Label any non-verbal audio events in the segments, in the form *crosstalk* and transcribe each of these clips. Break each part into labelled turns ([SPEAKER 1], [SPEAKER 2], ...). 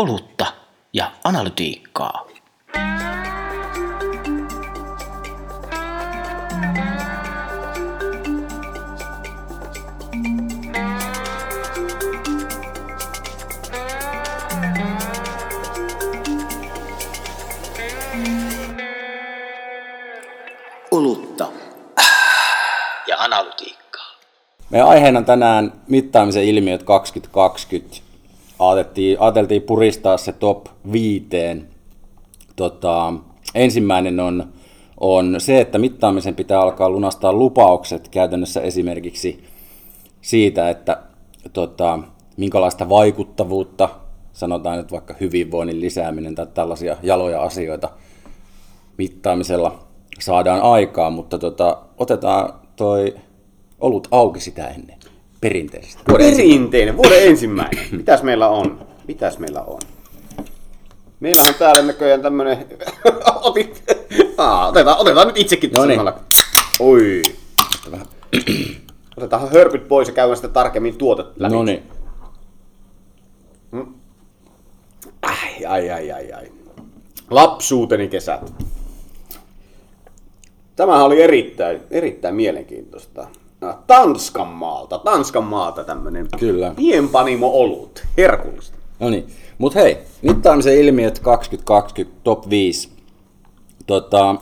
[SPEAKER 1] olutta ja analytiikkaa. Olutta ja analytiikkaa.
[SPEAKER 2] Meidän aiheena on tänään mittaamisen ilmiöt 2020. Ajateltiin, ajateltiin puristaa se top viiteen. Tota, ensimmäinen on, on se, että mittaamisen pitää alkaa lunastaa lupaukset käytännössä esimerkiksi siitä, että tota, minkälaista vaikuttavuutta, sanotaan nyt vaikka hyvinvoinnin lisääminen tai tällaisia jaloja asioita mittaamisella saadaan aikaan, mutta tota, otetaan toi olut auki sitä ennen, perinteisesti.
[SPEAKER 3] Vuoden Perinteinen, vuoden ensimmäinen. Mitäs meillä on? Mitäs meillä on? Meillä on täällä näköjään tämmönen... *laughs* Otit... Aa, otetaan, otetaan nyt itsekin tässä
[SPEAKER 2] Noniin.
[SPEAKER 3] samalla. Oi. Otetaan hörpyt pois ja käydään sitten tarkemmin tuotet läpi.
[SPEAKER 2] No niin,
[SPEAKER 3] Ai, ai, ai, ai, ai. Lapsuuteni kesät. Tämä oli erittäin, erittäin mielenkiintoista. Tanskan maalta, Tanskan maalta tämmönen
[SPEAKER 2] Kyllä.
[SPEAKER 3] pienpanimo olut. Herkullista.
[SPEAKER 2] no niin. Mut hei, mittaamisen ilmiöt 2020 top 5. Tota,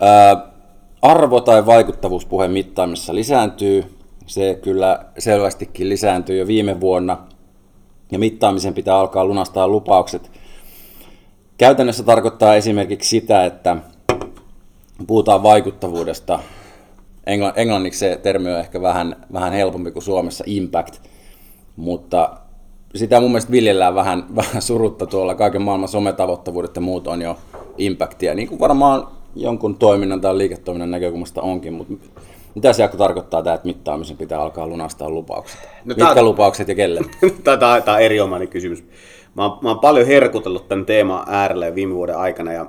[SPEAKER 2] ää, arvo- tai vaikuttavuuspuheen mittaamisessa lisääntyy. Se kyllä selvästikin lisääntyy jo viime vuonna. Ja mittaamisen pitää alkaa lunastaa lupaukset. Käytännössä tarkoittaa esimerkiksi sitä, että puhutaan vaikuttavuudesta. Engla- englanniksi se termi on ehkä vähän, vähän helpompi kuin Suomessa impact, mutta sitä mun mielestä viljellään vähän, *laughs* vähän surutta tuolla. Kaiken maailman sometavoittavuudet ja muut on jo impactia, niin kuin varmaan jonkun toiminnan tai liiketoiminnan näkökulmasta onkin, mutta mitä se tarkoittaa tämä, että mittaamisen pitää alkaa lunastaa lupaukset?
[SPEAKER 3] No
[SPEAKER 2] No,
[SPEAKER 3] tää-
[SPEAKER 2] Mitkä lupaukset ja kelle? *laughs*
[SPEAKER 3] Tämä on erinomainen kysymys. Mä oon, mä oon paljon herkutellut tämän teeman äärellä viime vuoden aikana ja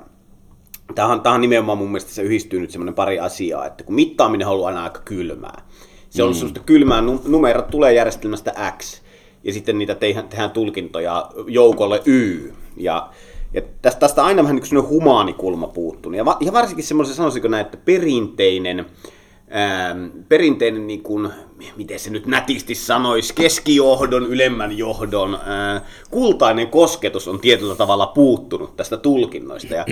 [SPEAKER 3] tähän, tähän nimenomaan mun mielestä se yhdistyy nyt semmoinen pari asiaa, että kun mittaaminen on ollut aina aika kylmää. Se on ollut semmoista kylmää, nu- numerot tulee järjestelmästä X ja sitten niitä tehdään, tehdään tulkintoja joukolle Y. Ja, ja tästä, tästä on aina vähän niin kuin semmoinen humaanikulma puuttunut. Ja, va, ja varsinkin semmoisen, sanoisinko näin, että perinteinen perinteinen, niin kuin, miten se nyt nätisti sanoisi, keskijohdon, ylemmän johdon, äh, kultainen kosketus on tietyllä tavalla puuttunut tästä tulkinnoista. Ja,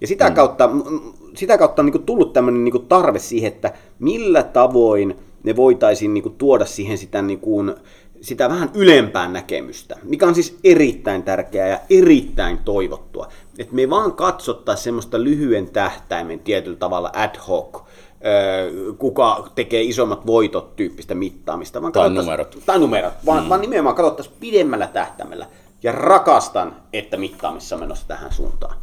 [SPEAKER 3] ja sitä kautta, m- sitä kautta on niin kuin tullut tämmöinen niin kuin tarve siihen, että millä tavoin ne voitaisiin niin kuin tuoda siihen sitä, niin kuin, sitä vähän ylempää näkemystä, mikä on siis erittäin tärkeää ja erittäin toivottua. Että me ei vaan katsottaisiin semmoista lyhyen tähtäimen tietyllä tavalla ad hoc, kuka tekee isommat voitot tyyppistä mittaamista. Vaan
[SPEAKER 2] Tai numerot.
[SPEAKER 3] Tai numerot, vaan, mm. vaan nimenomaan katsottaisiin pidemmällä tähtäimellä. Ja rakastan, että mittaamissa on menossa tähän suuntaan.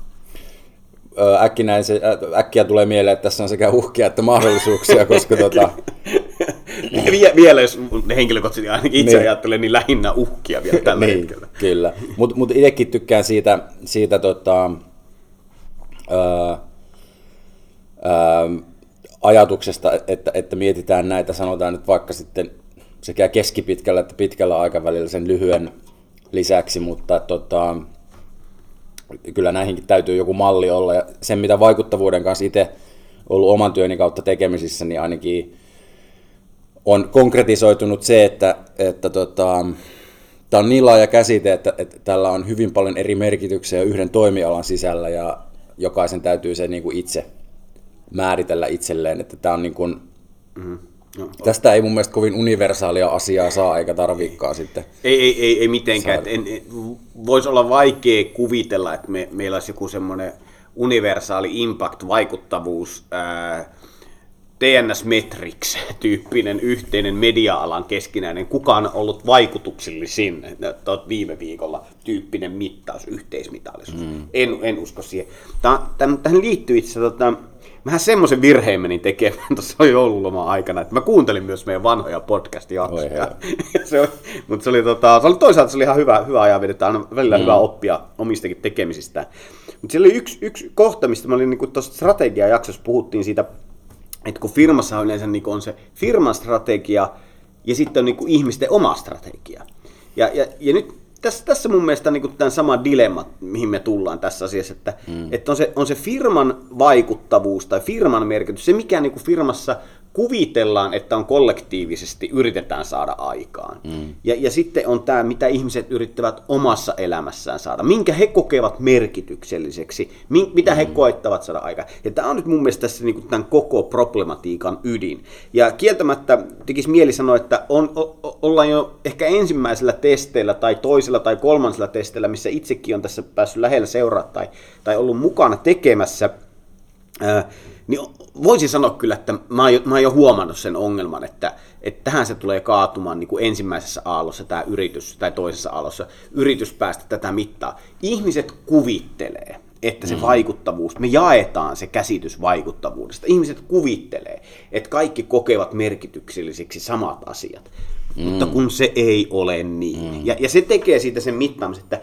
[SPEAKER 2] Ö, äkkinäisen, ä- äkkiä tulee mieleen, että tässä on sekä uhkia että mahdollisuuksia, koska *laughs* tota,
[SPEAKER 3] Vie, vielä jos henkilökohtaisesti ainakin itse
[SPEAKER 2] Niin.
[SPEAKER 3] ajattelen, niin lähinnä uhkia vielä tällä
[SPEAKER 2] niin,
[SPEAKER 3] hetkellä.
[SPEAKER 2] Kyllä, mutta mut itsekin tykkään siitä, siitä tota, ää, ää, ajatuksesta, että, että mietitään näitä, sanotaan nyt vaikka sitten sekä keskipitkällä että pitkällä aikavälillä sen lyhyen lisäksi, mutta tota, kyllä näihinkin täytyy joku malli olla. Ja sen, mitä vaikuttavuuden kanssa itse ollut oman työni kautta tekemisissä, niin ainakin on konkretisoitunut se, että, että tota, tämä on niin laaja käsite, että, että tällä on hyvin paljon eri merkityksiä yhden toimialan sisällä ja jokaisen täytyy se niin kuin itse määritellä itselleen, että tämä on niin kuin,
[SPEAKER 3] No,
[SPEAKER 2] tästä ei mun mielestä kovin universaalia asiaa saa eikä tarviikaan sitten.
[SPEAKER 3] Ei, ei, ei, ei mitenkään. En, en, voisi olla vaikea kuvitella, että me, meillä olisi joku semmoinen universaali impact-vaikuttavuus, ää, TNS Metrics-tyyppinen yhteinen media-alan keskinäinen, kuka on ollut vaikutuksellisin viime viikolla tyyppinen mittaus, yhteismitallisuus. Mm. En, en usko siihen. Tähän liittyy itse asiassa, tota, mähän semmoisen virheen menin tekemään tuossa joululoman aikana, että mä kuuntelin myös meidän vanhoja podcast-jaksoja.
[SPEAKER 2] herra. *laughs*
[SPEAKER 3] se, oli- mutta se oli, tota, se oli toisaalta se oli ihan hyvä, hyvä ajan vedetä, aina välillä
[SPEAKER 2] Mm.
[SPEAKER 3] hyvä oppia omistakin tekemisistä. Mutta siellä oli yksi, yksi kohta, mistä mä olin niin tuossa strategiajaksossa puhuttiin siitä, että kun firmassa on yleensä niin on se firman strategia ja sitten on niin ihmisten oma strategia. Ja, ja, ja nyt tässä, tässä mun mielestä niin tämä sama dilemma, mihin me tullaan tässä asiassa, että, mm. että on, se, on se firman vaikuttavuus tai firman merkitys, se mikä niin firmassa kuvitellaan, että on kollektiivisesti, yritetään saada aikaan. Mm. Ja, ja sitten on tämä, mitä ihmiset yrittävät omassa elämässään saada, minkä he kokevat merkitykselliseksi, min, mitä mm. he koettavat saada aikaan. Ja tämä on nyt mun mielestä tässä niin tämän koko problematiikan ydin. Ja kieltämättä tekisi mieli sanoa, että on, o, ollaan jo ehkä ensimmäisellä testeillä tai toisella tai kolmansella testeillä, missä itsekin on tässä päässyt lähellä seuraa tai, tai ollut mukana tekemässä, ää, niin voisin sanoa kyllä, että mä oon jo, mä oon jo huomannut sen ongelman, että, että tähän se tulee kaatumaan niin kuin ensimmäisessä aallossa tämä yritys, tai toisessa aallossa yritys päästä tätä mittaa. Ihmiset kuvittelee, että se mm. vaikuttavuus, me jaetaan se käsitys vaikuttavuudesta. Ihmiset kuvittelee, että kaikki kokevat merkityksellisiksi samat asiat. Mm. Mutta kun se ei ole niin. Mm. Ja, ja se tekee siitä sen mittaamisen, että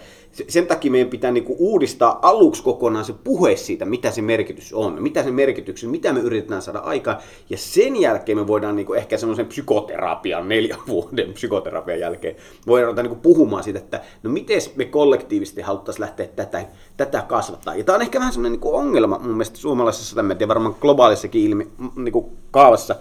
[SPEAKER 3] sen takia meidän pitää niinku uudistaa aluksi kokonaan se puhe siitä, mitä se merkitys on, mitä se merkitys mitä me yritetään saada aikaan, ja sen jälkeen me voidaan niinku ehkä semmoisen psykoterapian, neljän *laughs* vuoden psykoterapian jälkeen, voidaan ruveta niinku puhumaan siitä, että no miten me kollektiivisesti haluttaisiin lähteä tätä, tätä kasvattaa. Ja tämä on ehkä vähän semmoinen niinku ongelma mun mielestä suomalaisessa, ja varmaan globaalissakin ilmi, niinku kaavassa,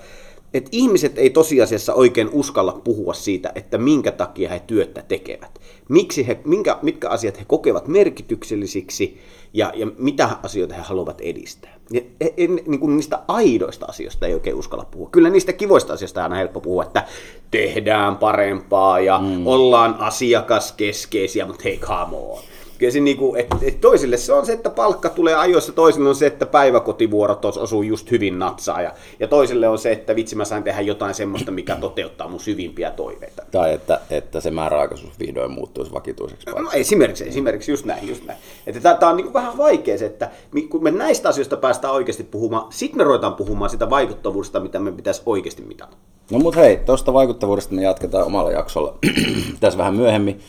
[SPEAKER 3] että ihmiset ei tosiasiassa oikein uskalla puhua siitä, että minkä takia he työtä tekevät. Miksi he, minkä, mitkä asiat he kokevat merkityksellisiksi ja, ja mitä asioita he haluavat edistää. Ja, e, e, niin kuin niistä aidoista asioista ei oikein uskalla puhua. Kyllä niistä kivoista asioista on aina helppo puhua, että tehdään parempaa ja mm. ollaan asiakaskeskeisiä, mutta hei, come on kyllä se niinku, et, et toisille se on se, että palkka tulee ajoissa, toisille on se, että päiväkotivuorot osuu just hyvin natsaa, ja, ja toisille on se, että vitsi mä sain tehdä jotain semmoista, mikä toteuttaa mun syvimpiä toiveita.
[SPEAKER 2] Tai että, että se määräaikaisuus vihdoin muuttuisi vakituiseksi.
[SPEAKER 3] No, esimerkiksi, esimerkiksi just näin, just näin. Että tämä on niinku vähän vaikea se, että kun me näistä asioista päästään oikeasti puhumaan, sitten me ruvetaan puhumaan sitä vaikuttavuudesta, mitä me pitäisi oikeasti mitata.
[SPEAKER 2] No mutta hei, tuosta vaikuttavuudesta me jatketaan omalla jaksolla *clears throat* tässä vähän myöhemmin.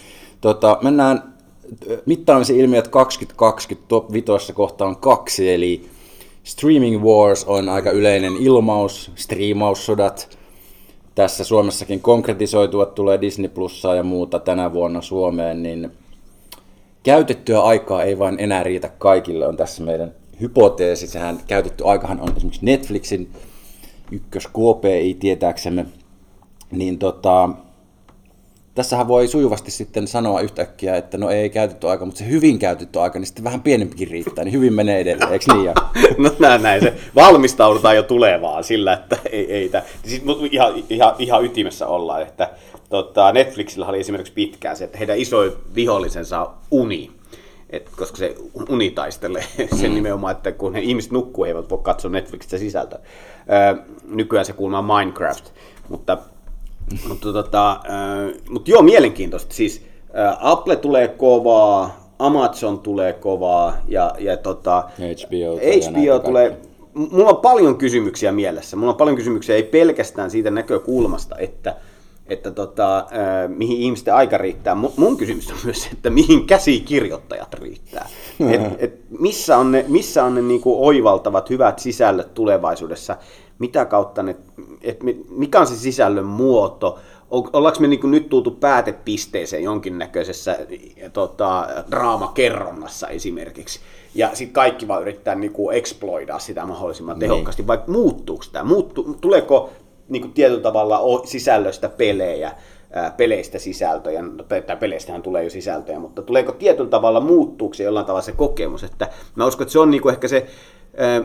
[SPEAKER 2] Tota, mennään mittaamisen ilmiöt 2020 top 5 kohtaan kaksi, eli Streaming Wars on aika yleinen ilmaus, striimaussodat. Tässä Suomessakin konkretisoitua tulee Disney Plussaa ja muuta tänä vuonna Suomeen, niin käytettyä aikaa ei vain enää riitä kaikille, on tässä meidän hypoteesi. Sehän käytetty aikahan on esimerkiksi Netflixin ykkös KPI tietääksemme. Niin tota, tässähän voi sujuvasti sitten sanoa yhtäkkiä, että no ei käytetty aika, mutta se hyvin käytetty aika, niin sitten vähän pienempikin riittää, niin hyvin menee edelleen, eikö niin? *laughs*
[SPEAKER 3] no näin, näin, se valmistaudutaan jo tulevaan sillä, että ei, ei tämä, siis ihan, ihan, ihan ytimessä ollaan, että tota, Netflixillä oli esimerkiksi pitkään se, että heidän isoin vihollisensa on uni, et, koska se uni taistelee *laughs* sen mm. nimenomaan, että kun ne ihmiset nukkuu, he eivät voi katsoa Netflixistä sisältöä. Öö, nykyään se kuulmaa Minecraft, mutta mutta tota, äh, mut joo, mielenkiintoista. Siis äh, Apple tulee kovaa, Amazon tulee kovaa ja, ja tota,
[SPEAKER 2] HBO,
[SPEAKER 3] HBO tulee... Kaikki. Mulla on paljon kysymyksiä mielessä. Mulla on paljon kysymyksiä ei pelkästään siitä näkökulmasta, että, että tota, äh, mihin ihmisten aika riittää. Mun kysymys on myös, että mihin käsikirjoittajat riittää. *laughs* Et, et missä on ne, missä on ne niinku oivaltavat hyvät sisällöt tulevaisuudessa mitä kautta ne, että mikä on se sisällön muoto, ollaanko me niin nyt tultu päätepisteeseen jonkinnäköisessä tota, draamakerronnassa esimerkiksi, ja sitten kaikki vaan yrittää niin kuin exploidaa sitä mahdollisimman niin. tehokkaasti, vai muuttuuko tämä? Muuttu, tuleeko niin kuin tietyllä tavalla sisällöstä pelejä, peleistä sisältöjä, no, tai peleistähän tulee jo sisältöjä, mutta tuleeko tietyllä tavalla muuttuuko se jollain tavalla se kokemus, että mä uskon, että se on niin kuin ehkä se,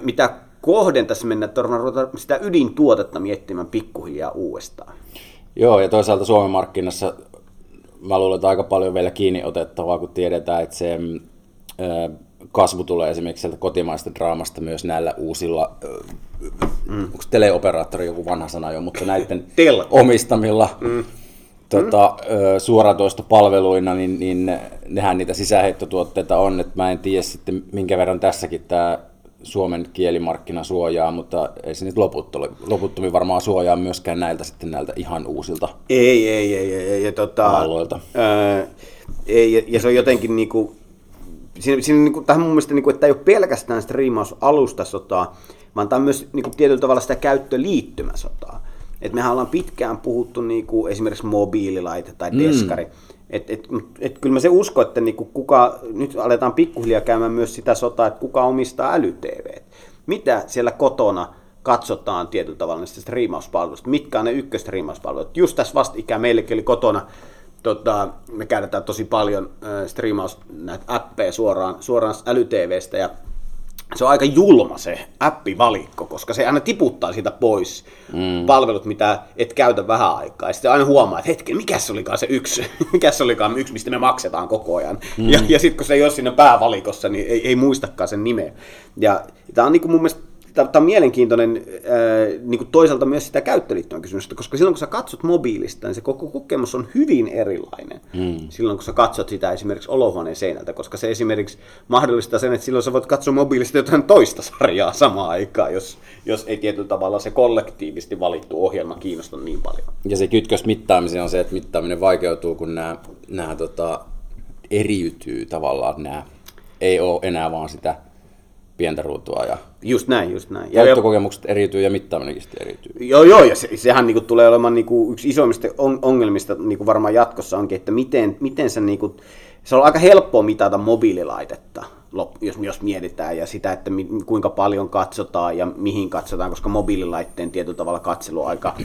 [SPEAKER 3] mitä kohden tässä mennä, että ruveta sitä ydintuotetta miettimään pikkuhiljaa uudestaan.
[SPEAKER 2] Joo, ja toisaalta Suomen markkinassa mä luulen, että aika paljon vielä kiinni otettavaa, kun tiedetään, että se kasvu tulee esimerkiksi sieltä kotimaista draamasta myös näillä uusilla, mm. onko teleoperaattori joku vanha sana jo, mutta näiden *laughs* omistamilla mm. tota, suoratoistopalveluina, niin, niin nehän niitä sisäheittotuotteita on, että mä en tiedä sitten minkä verran tässäkin tämä Suomen kielimarkkina suojaa, mutta ei se nyt loputtomi varmaan suojaa myöskään näiltä sitten näiltä ihan uusilta
[SPEAKER 3] ei, ei, ei, ei, ei, ja tota, ää, ei, ja, ja se on jotenkin niinku, siinä, siinä niinku, tähän mun mielestä, niinku, että ei ole pelkästään striimausalustasotaa, vaan tämä on myös niinku, tietyllä tavalla sitä käyttöliittymäsotaa. Et mehän ollaan pitkään puhuttu niinku, esimerkiksi mobiililaite tai mm. deskari, mm Et, et, et, kyllä mä se uskon, että niinku kuka, nyt aletaan pikkuhiljaa käymään myös sitä sotaa, että kuka omistaa äly-TV. Mitä siellä kotona katsotaan tietyllä tavalla näistä striimauspalveluista, mitkä on ne ykköstriimauspalvelut. Just tässä vastikään meillekin oli kotona, tota, me käytetään tosi paljon äh, striimaus näitä appeja suoraan, suoraan äly-TVstä ja se on aika julma se appivalikko, koska se aina tiputtaa siitä pois mm. palvelut, mitä et käytä vähän aikaa. Ja sitten aina huomaa, että hetken, mikä se olikaan se yksi, *laughs* mikä se olikaan yksi, mistä me maksetaan koko ajan. Mm. Ja, ja sitten kun se ei ole siinä päävalikossa, niin ei, ei muistakaan sen nimeä. Ja tämä on niin kuin mun mielestä tämä on mielenkiintoinen ää, niin kuin toisaalta myös sitä käyttöliittymän kysymystä, koska silloin kun sä katsot mobiilista, niin se koko kokemus on hyvin erilainen. Mm. Silloin kun sä katsot sitä esimerkiksi olohuoneen seinältä, koska se esimerkiksi mahdollistaa sen, että silloin sä voit katsoa mobiilista jotain toista sarjaa samaan aikaan, jos, jos ei tietyllä tavalla se kollektiivisesti valittu ohjelma kiinnosta niin paljon.
[SPEAKER 2] Ja se kytkös mittaamiseen on se, että mittaaminen vaikeutuu, kun nämä, nämä tota, eriytyy tavallaan nämä. Ei ole enää vaan sitä pientä ruutua. Ja
[SPEAKER 3] just näin, just näin.
[SPEAKER 2] Käyttökokemukset eriytyy ja mittaaminenkin eriytyy.
[SPEAKER 3] Joo, joo, ja se, sehän niinku tulee olemaan niinku yksi isoimmista ongelmista niinku varmaan jatkossa onkin, että miten, miten se, niinku, se on aika helppoa mitata mobiililaitetta, jos, jos mietitään, ja sitä, että mi, kuinka paljon katsotaan ja mihin katsotaan, koska mobiililaitteen tietyllä tavalla katselu on aika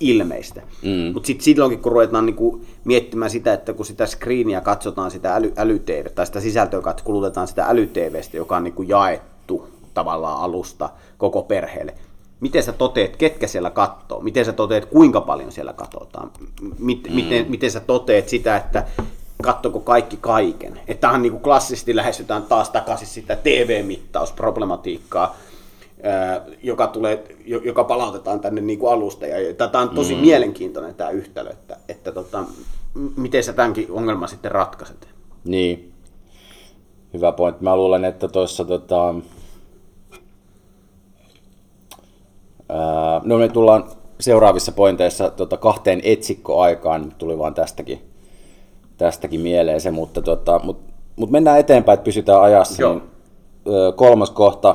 [SPEAKER 3] ilmeistä. Mm. Mutta sitten silloinkin, kun ruvetaan niinku miettimään sitä, että kun sitä screenia katsotaan sitä äly, äly-TV, tai sitä sisältöä kulutetaan sitä äly-TVstä, joka on niinku jaettu, tavallaan alusta koko perheelle. Miten sä toteet, ketkä siellä katsoo? Miten sä toteet, kuinka paljon siellä katsotaan? Miten, mm. miten, miten sä toteet sitä, että kattoko kaikki kaiken? Että tämähän niin kuin klassisesti lähestytään taas takaisin sitä TV-mittausproblematiikkaa, joka, tulee, joka palautetaan tänne niin kuin alusta. Ja tämä on tosi mm. mielenkiintoinen tämä yhtälö, että, että tota, miten sä tämänkin ongelman sitten ratkaiset?
[SPEAKER 2] Niin, hyvä pointti. Mä luulen, että tuossa tota, no me tullaan seuraavissa pointeissa tota, kahteen etsikkoaikaan, tuli vaan tästäkin, tästäkin mieleen se, mutta tota, mut, mut mennään eteenpäin, että pysytään ajassa. Joo. Niin, kolmas kohta,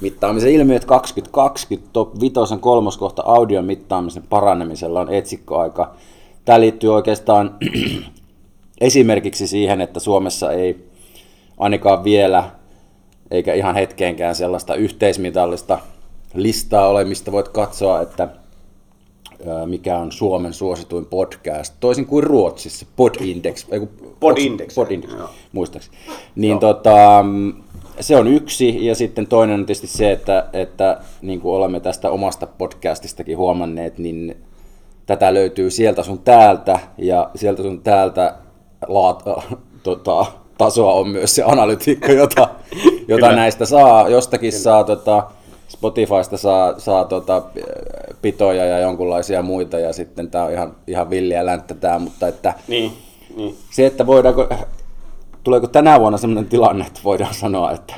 [SPEAKER 2] mittaamisen ilmiöt 2020, top 5 kolmas kohta audion mittaamisen paranemisella on etsikkoaika. Tämä liittyy oikeastaan *clears throat* esimerkiksi siihen, että Suomessa ei ainakaan vielä, eikä ihan hetkeenkään sellaista yhteismitallista listaa ole, mistä voit katsoa, että mikä on Suomen suosituin podcast, toisin kuin Ruotsissa, Podindex, ei
[SPEAKER 3] Podindex,
[SPEAKER 2] Podindex muistaakseni. Niin tota, se on yksi, ja sitten toinen on tietysti se, että, että niin kuin olemme tästä omasta podcastistakin huomanneet, niin tätä löytyy sieltä sun täältä, ja sieltä sun täältä laat, *laughs* tota, tasoa on myös se analytiikka, jota, jota näistä saa. Jostakin Kyllä. saa tota, Spotifysta saa, saa tota, pitoja ja jonkunlaisia muita, ja sitten tämä on ihan, ihan villiä länttä tämä, mutta että
[SPEAKER 3] niin, niin.
[SPEAKER 2] se, että voidaanko, tuleeko tänä vuonna sellainen tilanne, että voidaan sanoa, että,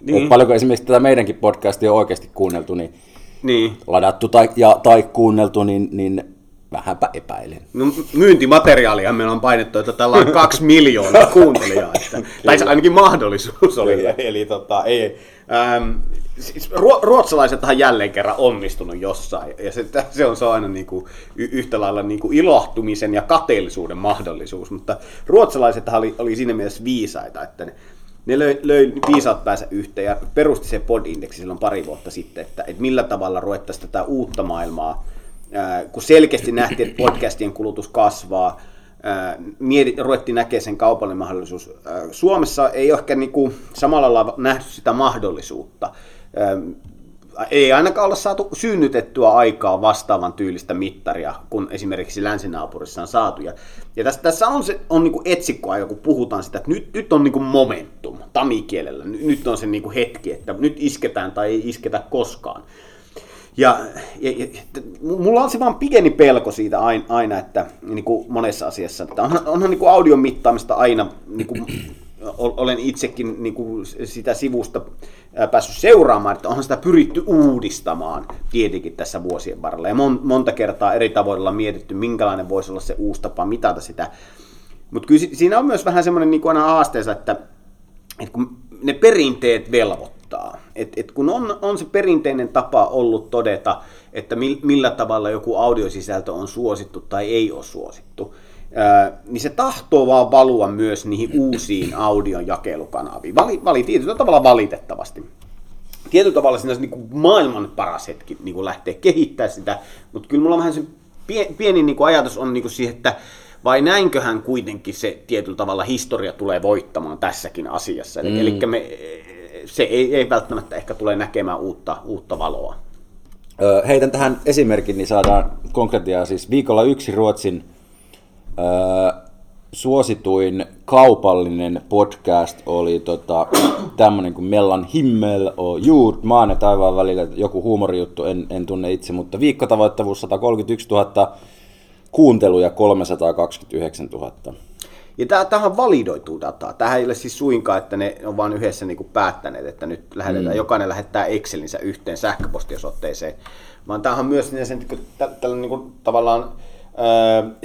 [SPEAKER 2] niin. että paljonko esimerkiksi tätä meidänkin podcastia on oikeasti kuunneltu, niin,
[SPEAKER 3] niin.
[SPEAKER 2] ladattu tai, ja, tai kuunneltu, niin, niin vähänpä epäilen.
[SPEAKER 3] No, myyntimateriaalia meillä on painettu, että tällä on kaksi miljoonaa kuuntelijaa. Että, *laughs* tai ainakin mahdollisuus oli. Eli, eli tota, ei, ähm, siis ruotsalaisethan jälleen kerran onnistunut jossain, ja se, se on, se aina niin kuin, yhtä lailla niin kuin ilahtumisen ja kateellisuuden mahdollisuus, mutta ruotsalaisethan oli, oli siinä mielessä viisaita, että ne, ne löi, löi viisaat päänsä yhteen ja perusti se pod-indeksi silloin pari vuotta sitten, että, että millä tavalla ruvettaisiin tätä uutta maailmaa, kun selkeästi nähtiin, että podcastien kulutus kasvaa, ruvettiin näkemään sen kaupallinen mahdollisuus. Suomessa ei ehkä niin kuin samalla lailla nähty sitä mahdollisuutta. Ei ainakaan olla saatu synnytettyä aikaa vastaavan tyylistä mittaria, kun esimerkiksi länsinaapurissa on saatu. Ja, ja tässä, tässä on, se, on niin etsikkoaika, kun puhutaan sitä, että nyt, nyt on niin momentum, tamikielellä. Nyt on se niin hetki, että nyt isketään tai ei isketä koskaan. Ja, ja, ja mulla on se vaan pieni pelko siitä aina, että niin kuin monessa asiassa, että onhan, onhan niin audion mittaamista aina, niin kuin, olen itsekin niin kuin sitä sivusta päässyt seuraamaan, että onhan sitä pyritty uudistamaan tietenkin tässä vuosien varrella. Ja mon, monta kertaa eri tavoilla mietitty, minkälainen voisi olla se uusi tapa mitata sitä. Mutta kyllä siinä on myös vähän semmoinen niin aina haasteensa, että, että kun ne perinteet velvoittaa. Et, et kun on, on se perinteinen tapa ollut todeta, että millä tavalla joku audiosisältö on suosittu tai ei ole suosittu, niin se tahtoo vaan valua myös niihin uusiin audion jakelukanaviin. Vali, vali tietyllä tavalla valitettavasti. Tietyllä tavalla siinä olisi niin kuin maailman paras hetki niin kuin lähteä kehittämään sitä, mutta kyllä mulla on vähän se pieni, pieni niin kuin ajatus on niin kuin siihen, että vai näinköhän kuitenkin se tietyllä tavalla historia tulee voittamaan tässäkin asiassa. Eli, mm. eli me, se ei, ei välttämättä ehkä tule näkemään uutta, uutta valoa.
[SPEAKER 2] Heitän tähän esimerkin, niin saadaan konkretiaa. Siis viikolla yksi Ruotsin suosituin kaupallinen podcast oli tota, *clears throat* tämmöinen kuin Mellan himmel och jord, maan ja taivaan välillä, joku huumorijuttu, en, en tunne itse, mutta viikkotavoittavuus 131 000, kuunteluja 329 000.
[SPEAKER 3] Ja tähän validoituu dataa. Tähän ei ole siis suinkaan, että ne on vain yhdessä niin kuin päättäneet, että nyt lähetetään, mm. jokainen lähettää Excelinsä yhteen sähköpostiosoitteeseen, vaan tämähän myös niin sen, tällä niin kuin, tavallaan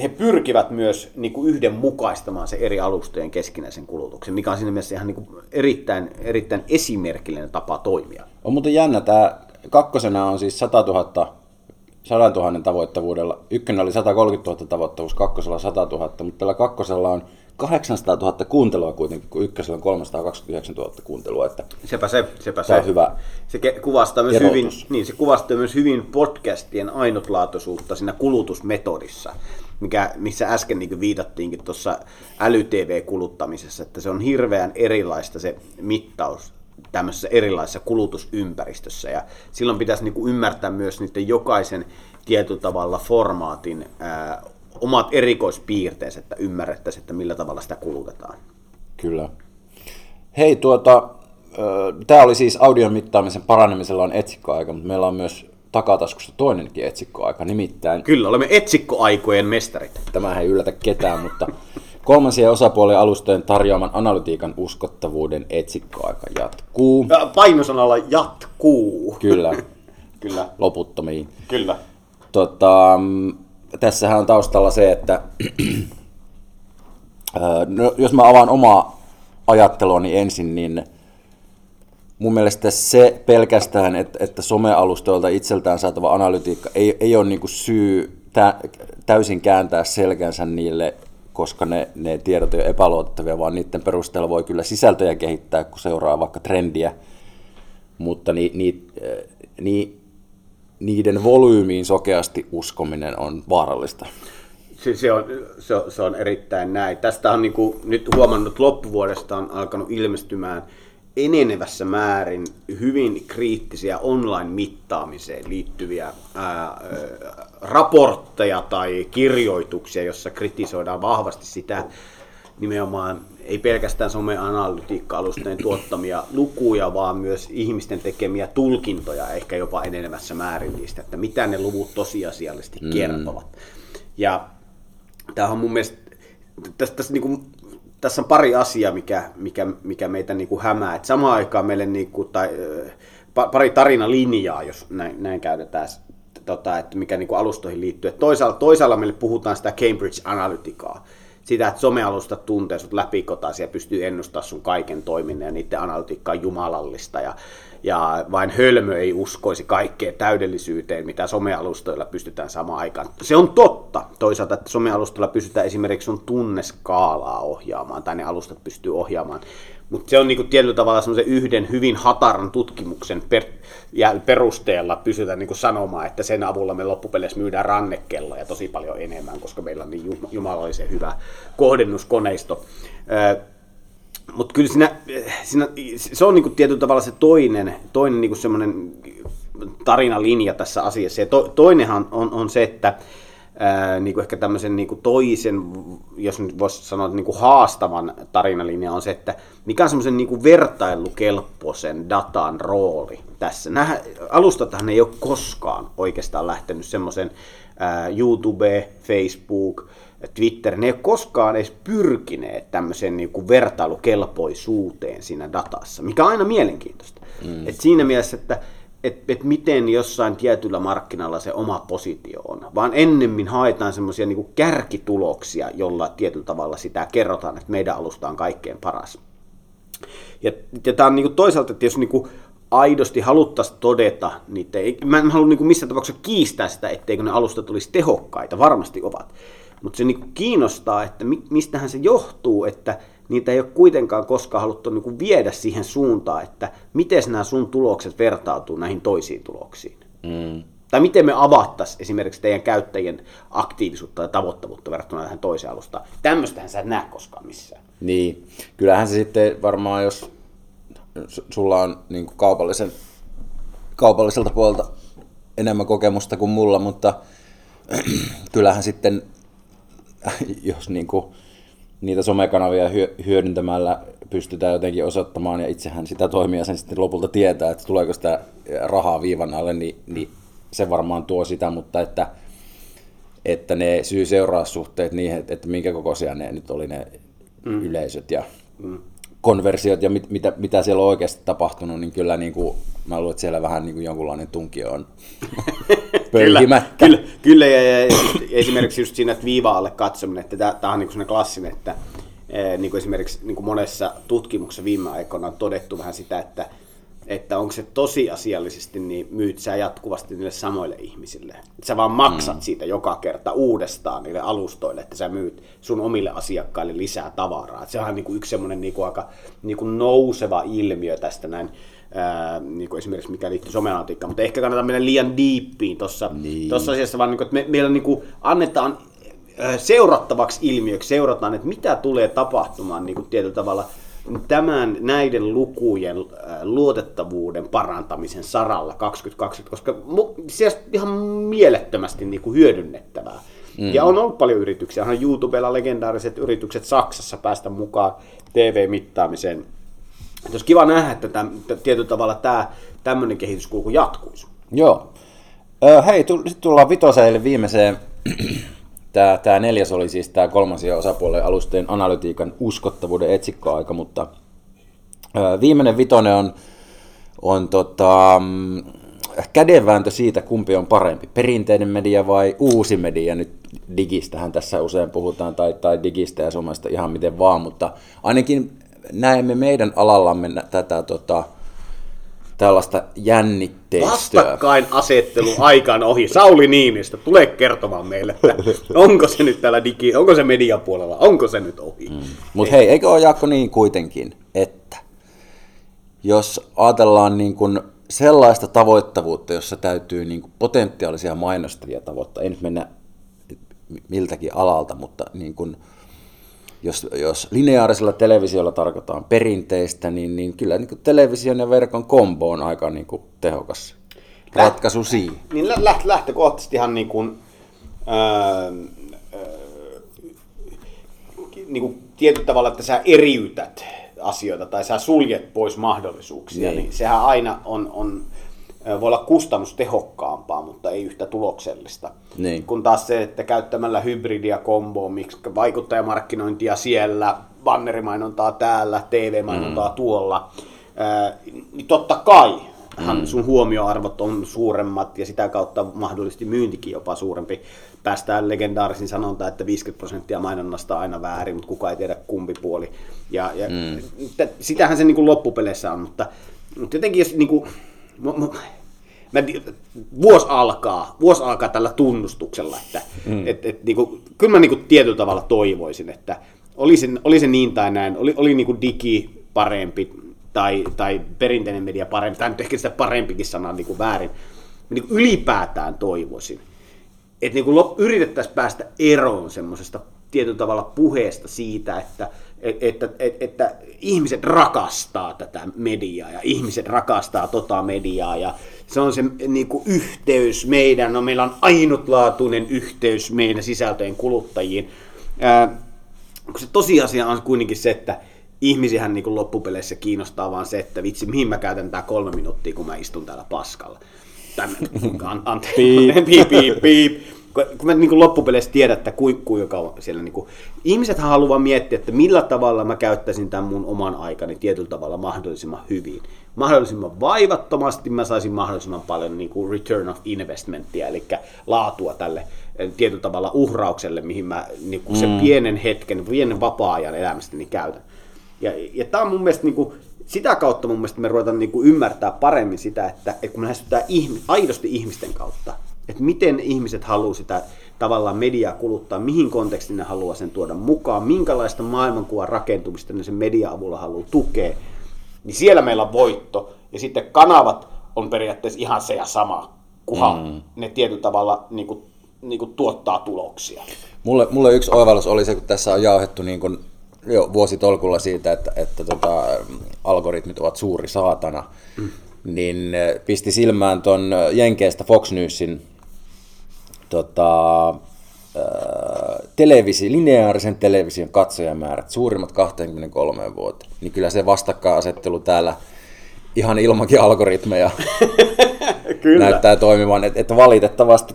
[SPEAKER 3] he pyrkivät myös niin kuin yhdenmukaistamaan se eri alustojen keskinäisen kulutuksen, mikä on siinä mielessä ihan niin kuin erittäin, erittäin esimerkillinen tapa toimia.
[SPEAKER 2] On muuten jännä, tämä kakkosena on siis 100 000 100 000 tavoittavuudella. Ykkönen oli 130 000 tavoittavuus, kakkosella 100 000, mutta tällä kakkosella on 800 000 kuuntelua kuitenkin, kun ykkösellä on 329 000 kuuntelua. Että
[SPEAKER 3] sepä se, sepä se.
[SPEAKER 2] hyvä
[SPEAKER 3] se kuvastaa myös hyvin, niin, se kuvastaa myös hyvin podcastien ainutlaatuisuutta siinä kulutusmetodissa, mikä, missä äsken niin viitattiinkin tuossa äly-TV-kuluttamisessa, että se on hirveän erilaista se mittaus tämmöisessä erilaisessa kulutusympäristössä. Ja silloin pitäisi niin kuin ymmärtää myös niiden jokaisen tietyllä tavalla formaatin ää, omat erikoispiirteensä, että ymmärrettäisiin, että millä tavalla sitä kulutetaan.
[SPEAKER 2] Kyllä. Hei, tuota, tämä oli siis audion mittaamisen paranemisella on etsikkoaika, mutta meillä on myös takataskusta toinenkin etsikkoaika, nimittäin...
[SPEAKER 3] Kyllä, olemme etsikkoaikojen mestarit.
[SPEAKER 2] Tämä ei yllätä ketään, mutta kolmansien osapuolien alustojen tarjoaman analytiikan uskottavuuden etsikkoaika jatkuu.
[SPEAKER 3] Painosanalla jatkuu.
[SPEAKER 2] Kyllä. *laughs*
[SPEAKER 3] Kyllä.
[SPEAKER 2] Loputtomiin.
[SPEAKER 3] Kyllä.
[SPEAKER 2] Tota, tässähän on taustalla se, että *clears throat* no, jos mä avaan omaa ajatteluani ensin, niin mun mielestä se pelkästään, että, että somealustoilta itseltään saatava analytiikka ei, ei ole niin syy tä, täysin kääntää selkänsä niille, koska ne, ne tiedot ei ole epäluotettavia, vaan niiden perusteella voi kyllä sisältöjä kehittää, kun seuraa vaikka trendiä, mutta ni, ni, ni, niiden volyymiin sokeasti uskominen on vaarallista.
[SPEAKER 3] Se, se, on, se, se on erittäin näin. Tästä on niin kuin, nyt huomannut loppuvuodesta on alkanut ilmestymään – enenevässä määrin hyvin kriittisiä online-mittaamiseen liittyviä ää, raportteja tai kirjoituksia, jossa kritisoidaan vahvasti sitä nimenomaan ei pelkästään some-analytiikka-alustojen tuottamia lukuja, vaan myös ihmisten tekemiä tulkintoja, ehkä jopa enenevässä määrin niistä, että mitä ne luvut tosiasiallisesti mm. kertovat. Ja tämä on mun mielestä, tässä, tässä niin kuin tässä on pari asiaa, mikä, mikä, mikä meitä niin kuin hämää. Et samaan aikaan meille niin kuin, tai, pari tarinalinjaa, jos näin, näin käytetään, tota, että mikä niin kuin alustoihin liittyy. Et toisaalla, toisaalla meille puhutaan sitä Cambridge Analyticaa, sitä, että somealustat tuntee sut läpikotaisi ja pystyy ennustamaan sun kaiken toiminnan ja niiden analytiikka on jumalallista ja, ja vain hölmö ei uskoisi kaikkeen täydellisyyteen, mitä somealustoilla pystytään samaan aikaan. Se on totta toisaalta, että somealustoilla pystytään esimerkiksi sun tunneskaalaa ohjaamaan tai ne alustat pystyy ohjaamaan mutta se on niinku tietyllä tavalla semmoisen yhden hyvin hataran tutkimuksen per, ja perusteella pystytään niinku sanomaan, että sen avulla me loppupeleissä myydään rannekelloja tosi paljon enemmän, koska meillä on niin jumalallisen hyvä kohdennuskoneisto. Mutta kyllä siinä, siinä, se on niinku tietyllä tavalla se toinen, toinen niinku semmoinen tarinalinja tässä asiassa. Ja to, toinenhan on, on se, että ää, niin kuin ehkä tämmöisen niin kuin toisen, jos nyt voisi sanoa, niin kuin haastavan tarinalinja on se, että mikä on semmoisen niin kuin vertailukelpoisen datan rooli tässä. Nämä alustathan ei ole koskaan oikeastaan lähtenyt semmoisen YouTube, Facebook, Twitter, ne ei ole koskaan edes pyrkineet tämmöiseen niin kuin vertailukelpoisuuteen siinä datassa, mikä on aina mielenkiintoista. Mm. Et siinä mielessä, että että et miten jossain tietyllä markkinalla se oma positio on, vaan ennemmin haetaan semmoisia niin kärkituloksia, jolla tietyllä tavalla sitä kerrotaan, että meidän alusta on kaikkein paras. Ja, ja tämä on niin kuin toisaalta, että jos niin kuin aidosti haluttaisiin todeta, niitä, mä en halua niin kuin missään tapauksessa kiistää sitä, etteikö ne alustat olisi tehokkaita, varmasti ovat. Mutta se niin kuin kiinnostaa, että mi, mistähän se johtuu, että niitä ei ole kuitenkaan koskaan haluttu niin kuin viedä siihen suuntaan, että miten nämä sun tulokset vertautuu näihin toisiin tuloksiin. Mm. Tai miten me avattaisiin esimerkiksi teidän käyttäjien aktiivisuutta ja tavoittavuutta verrattuna tähän toiseen alustaan. Tämmöistähän sä et näe koskaan missään.
[SPEAKER 2] Niin, kyllähän se sitten varmaan, jos sulla on niin kuin kaupallisen, kaupalliselta puolelta enemmän kokemusta kuin mulla, mutta *clears throat* kyllähän sitten, *laughs* jos niin kuin niitä somekanavia hyödyntämällä pystytään jotenkin osoittamaan, ja itsehän sitä toimia sen sitten lopulta tietää, että tuleeko sitä rahaa viivan alle, niin, niin se varmaan tuo sitä, mutta että, että ne syy-seuraussuhteet niihin, että, että minkä kokoisia ne nyt oli ne mm. yleisöt ja mm. Konversiot ja mit, mitä, mitä siellä on oikeasti tapahtunut, niin kyllä niin kuin, mä luulen, että siellä vähän niin kuin jonkunlainen tunkio on *laughs*
[SPEAKER 3] kyllä, kyllä, kyllä, ja, ja, ja esimerkiksi just siinä viiva-alle katsominen, että tämä on niin kuin klassinen, että niin kuin esimerkiksi niin kuin monessa tutkimuksessa viime aikoina on todettu vähän sitä, että onko se tosiasiallisesti, niin myyt sä jatkuvasti niille samoille ihmisille. Että sä vaan maksat mm. siitä joka kerta uudestaan niille alustoille, että sä myyt sun omille asiakkaille lisää tavaraa. Että se on niin kuin yksi semmoinen niin kuin aika niin kuin nouseva ilmiö tästä näin, ää, niin kuin esimerkiksi mikä liittyy someanautiikkaan, mutta ehkä kannattaa mennä liian diippiin tuossa niin. asiassa, vaan niin kuin, että me, meillä niin kuin annetaan seurattavaksi ilmiöksi, seurataan, että mitä tulee tapahtumaan niin kuin tietyllä tavalla – tämän näiden lukujen äh, luotettavuuden parantamisen saralla 2020, koska se on ihan mielettömästi niin kuin hyödynnettävää. Mm. Ja on ollut paljon yrityksiä, onhan YouTubella legendaariset yritykset Saksassa päästä mukaan TV-mittaamiseen. Olisi kiva nähdä, että tämän, tietyllä tavalla tämä tämmöinen kehityskulku jatkuisi.
[SPEAKER 2] Joo. Hei, sitten tullaan vitoseen viimeiseen Tämä, tämä neljäs oli siis tämä kolmansien osapuolen alusteen analytiikan uskottavuuden etsikkoaika, mutta viimeinen vitonen on, on tota, mm, kädenvääntö siitä, kumpi on parempi, perinteinen media vai uusi media. Nyt digistähän tässä usein puhutaan, tai, tai digistä ja somesta ihan miten vaan, mutta ainakin näemme meidän alallamme tätä tota, tällaista jännitteistöä.
[SPEAKER 3] Vastakkainasettelu aikaan ohi. Sauli Niinistö, tule kertomaan meille, että onko se nyt täällä digi, onko se mediapuolella, onko se nyt ohi. Mm.
[SPEAKER 2] Mutta hei, eikö ole Jaakko niin kuitenkin, että jos ajatellaan niin kuin sellaista tavoittavuutta, jossa täytyy niin kuin potentiaalisia mainostajia tavoittaa, ei nyt mennä miltäkin alalta, mutta niin kuin, jos, jos lineaarisella televisiolla tarkoitaan perinteistä, niin, niin kyllä niin television ja verkon kombo on aika niin kuin tehokas ratkaisu Läht, siihen.
[SPEAKER 3] Niin lä, lähtökohtaisesti ihan niin kuin, ää, ää, niin kuin tietyllä tavalla, että sä eriytät asioita tai sä suljet pois mahdollisuuksia, niin, niin sehän aina on, on voi olla kustannustehokkaampaa, mutta ei yhtä tuloksellista. Niin. Kun taas se, että käyttämällä hybridia komboa, miksi vaikuttajamarkkinointia siellä, bannerimainontaa täällä, TV-mainontaa mm. tuolla, ää, niin totta kai mm. sun huomioarvot on suuremmat ja sitä kautta mahdollisesti myyntikin jopa suurempi. Päästään legendaarisin sanonta, että 50 prosenttia mainonnasta on aina väärin, mutta kukaan ei tiedä kumpi puoli. Ja, ja mm. sitähän se niin kuin loppupeleissä on, mutta, mutta jotenkin jos niin kuin, mä, mä, mä, vuosi alkaa, vuosi alkaa tällä tunnustuksella, että mm. et, et, niinku, kyllä mä niinku tietyllä tavalla toivoisin, että oli se, oli se niin tai näin, oli, oli niinku digi parempi tai, tai perinteinen media parempi, tai nyt ehkä sitä parempikin sanaa niinku väärin, mä niinku ylipäätään toivoisin, että niinku yritettäisiin päästä eroon semmoisesta tietyllä tavalla puheesta siitä, että että, että, että ihmiset rakastaa tätä mediaa ja ihmiset rakastaa tota mediaa ja se on se niin kuin yhteys meidän, no meillä on ainutlaatuinen yhteys meidän sisältöjen kuluttajiin. Ää, kun se tosiasia on kuitenkin se, että ihmisihän niin kuin loppupeleissä kiinnostaa vaan se, että vitsi, mihin mä käytän tää kolme minuuttia, kun mä istun täällä paskalla. Tämmöinen, *laughs* anteeksi, *laughs* piip, piip, piip, piip kun mä niin loppupeleissä tiedän, että kuinka, kuinka kauan siellä... Niin kuin, ihmisethän haluaa miettiä, että millä tavalla mä käyttäisin tämän mun oman aikani tietyllä tavalla mahdollisimman hyvin. Mahdollisimman vaivattomasti mä saisin mahdollisimman paljon niin kuin return of investmentia, eli laatua tälle eh, tietyllä tavalla uhraukselle, mihin mä niin kuin sen mm. pienen hetken, pienen vapaa-ajan elämästäni käytän. Ja, ja tämä on mun mielestä niin kuin, sitä kautta mun mielestä me ruvetaan niin kuin ymmärtää paremmin sitä, että, että kun me lähestytään ihmi, aidosti ihmisten kautta, Että miten ihmiset haluaa sitä tavallaan mediaa kuluttaa, mihin kontekstiin ne haluaa sen tuoda mukaan, minkälaista maailmankuvan rakentumista ne sen media-avulla haluaa tukea, niin siellä meillä on voitto. Ja sitten kanavat on periaatteessa ihan se ja sama, kunhan mm. ne tietyllä tavalla niin kuin, niin kuin tuottaa tuloksia.
[SPEAKER 2] Mulle, mulle yksi oivallus oli se, kun tässä on jauhettu niin kuin jo vuositolkulla siitä, että, että tota, algoritmit ovat suuri saatana, mm. niin pisti silmään ton Jenkeistä Fox Newsin tota, televisi, lineaarisen television katsojamäärät, suurimmat 23 vuotta, niin kyllä se vastakkainasettelu täällä ihan ilmankin algoritmeja *laughs* kyllä. näyttää toimivan, että, että valitettavasti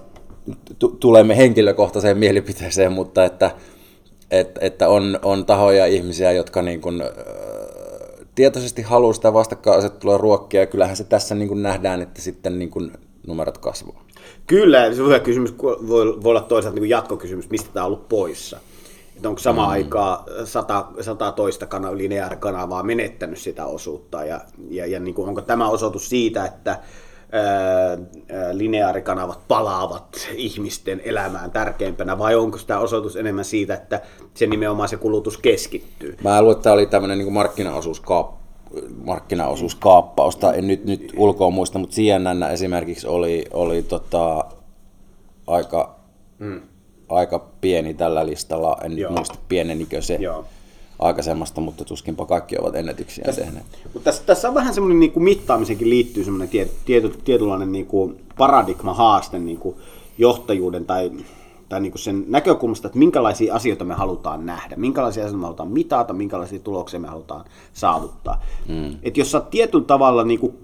[SPEAKER 2] t- tulemme henkilökohtaiseen mielipiteeseen, mutta että, että, että on, on tahoja ihmisiä, jotka niin kuin, tietoisesti haluaa sitä vastakkainasettelua ruokkia, ja kyllähän se tässä niin kuin nähdään, että sitten niin kuin numerot kasvaa.
[SPEAKER 3] Kyllä, se on hyvä kysymys, voi, voi olla toisaalta niin jatkokysymys, mistä tämä on ollut poissa. Että onko sama mm. aikaa 100, 100 kanavaa, lineaarikanavaa menettänyt sitä osuutta, ja, ja, ja niin kuin, onko tämä osoitus siitä, että ää, lineaarikanavat palaavat ihmisten elämään tärkeimpänä, vai onko tämä osoitus enemmän siitä, että se nimenomaan se kulutus keskittyy?
[SPEAKER 2] Mä luulen, että tämä oli tämmöinen niin markkinaosuuskauppa markkinaosuuskaappausta, en nyt, nyt ulkoa muista, mutta CNN esimerkiksi oli, oli tota, aika, mm. aika pieni tällä listalla, en Joo. nyt muista pienenikö se Joo. aikaisemmasta, mutta tuskinpa kaikki ovat ennätyksiä tässä, tehneet.
[SPEAKER 3] Mutta tässä, tässä on vähän semmoinen niin kuin mittaamisenkin liittyy semmoinen tiet, tiety, tietynlainen niin kuin paradigma-haaste niin kuin johtajuuden tai tai niin kuin sen näkökulmasta, että minkälaisia asioita me halutaan nähdä, minkälaisia asioita me halutaan mitata, minkälaisia tuloksia me halutaan saavuttaa. Mm. Että jos sä oot tietyllä tavalla niin kuin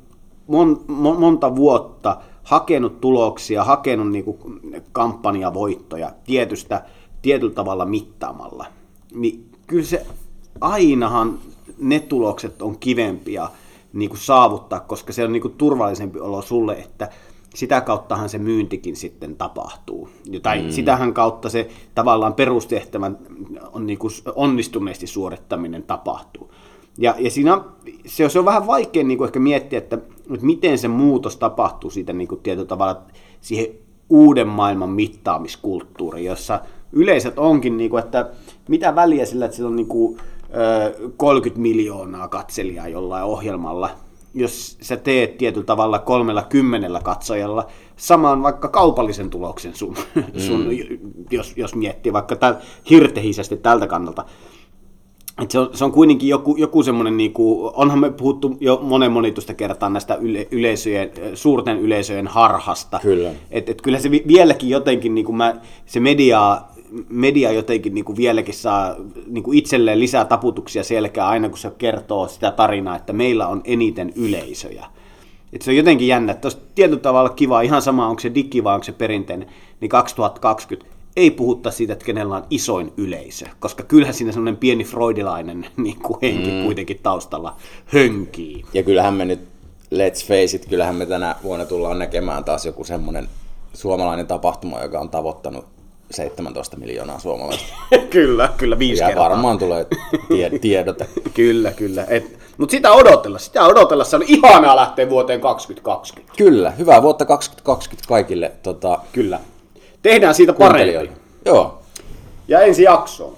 [SPEAKER 3] mon, mon, monta vuotta hakenut tuloksia, hakenut niin kuin kampanjavoittoja tietystä, tietyllä tavalla mittaamalla, niin kyllä se ainahan ne tulokset on kivempiä niin kuin saavuttaa, koska se on niin kuin turvallisempi olo sulle, että sitä kauttahan se myyntikin sitten tapahtuu. Tai mm. sitähän kautta se tavallaan perustehtävän on niin kuin onnistuneesti suorittaminen tapahtuu. Ja, ja siinä se, se on vähän vaikea niin kuin ehkä miettiä, että, että miten se muutos tapahtuu siitä niin kuin tietyllä tavalla siihen uuden maailman mittaamiskulttuuriin, jossa yleisöt onkin, niin kuin, että mitä väliä sillä, että sillä on niin kuin, 30 miljoonaa katselijaa jollain ohjelmalla, jos sä teet tietyllä tavalla kolmella kymmenellä katsojalla saman vaikka kaupallisen tuloksen sun, mm. sun jos, jos miettii vaikka täl, hirtehisesti tältä kannalta. Et se, on, se on kuitenkin joku, joku semmoinen, niinku, onhan me puhuttu jo monen monitusta kertaa näistä yle, yleisöjen, suurten yleisöjen harhasta.
[SPEAKER 2] Kyllä.
[SPEAKER 3] Et, et kyllä se vieläkin jotenkin, niinku mä, se media media jotenkin niin kuin vieläkin saa niin kuin itselleen lisää taputuksia selkää aina, kun se kertoo sitä tarinaa, että meillä on eniten yleisöjä. Et se on jotenkin jännä, että olisi tietyllä tavalla kiva, ihan sama onko se digi vai onko se perinteinen, niin 2020 ei puhutta siitä, että kenellä on isoin yleisö, koska kyllähän siinä semmoinen pieni freudilainen niin kuin henki mm. kuitenkin taustalla hönkii.
[SPEAKER 2] Ja kyllähän me nyt, let's face it, kyllähän me tänä vuonna tullaan näkemään taas joku semmoinen suomalainen tapahtuma, joka on tavoittanut 17 miljoonaa suomalaista. *laughs*
[SPEAKER 3] kyllä, kyllä viisi
[SPEAKER 2] ja
[SPEAKER 3] kertaa.
[SPEAKER 2] varmaan tulee tie- *laughs* tiedote.
[SPEAKER 3] kyllä, kyllä. Mutta sitä odotella, sitä odotella, se on ihanaa lähteä vuoteen 2020.
[SPEAKER 2] Kyllä, hyvää vuotta 2020 kaikille. Tota,
[SPEAKER 3] kyllä. Tehdään siitä parempi.
[SPEAKER 2] Joo.
[SPEAKER 3] Ja ensi jaksoon.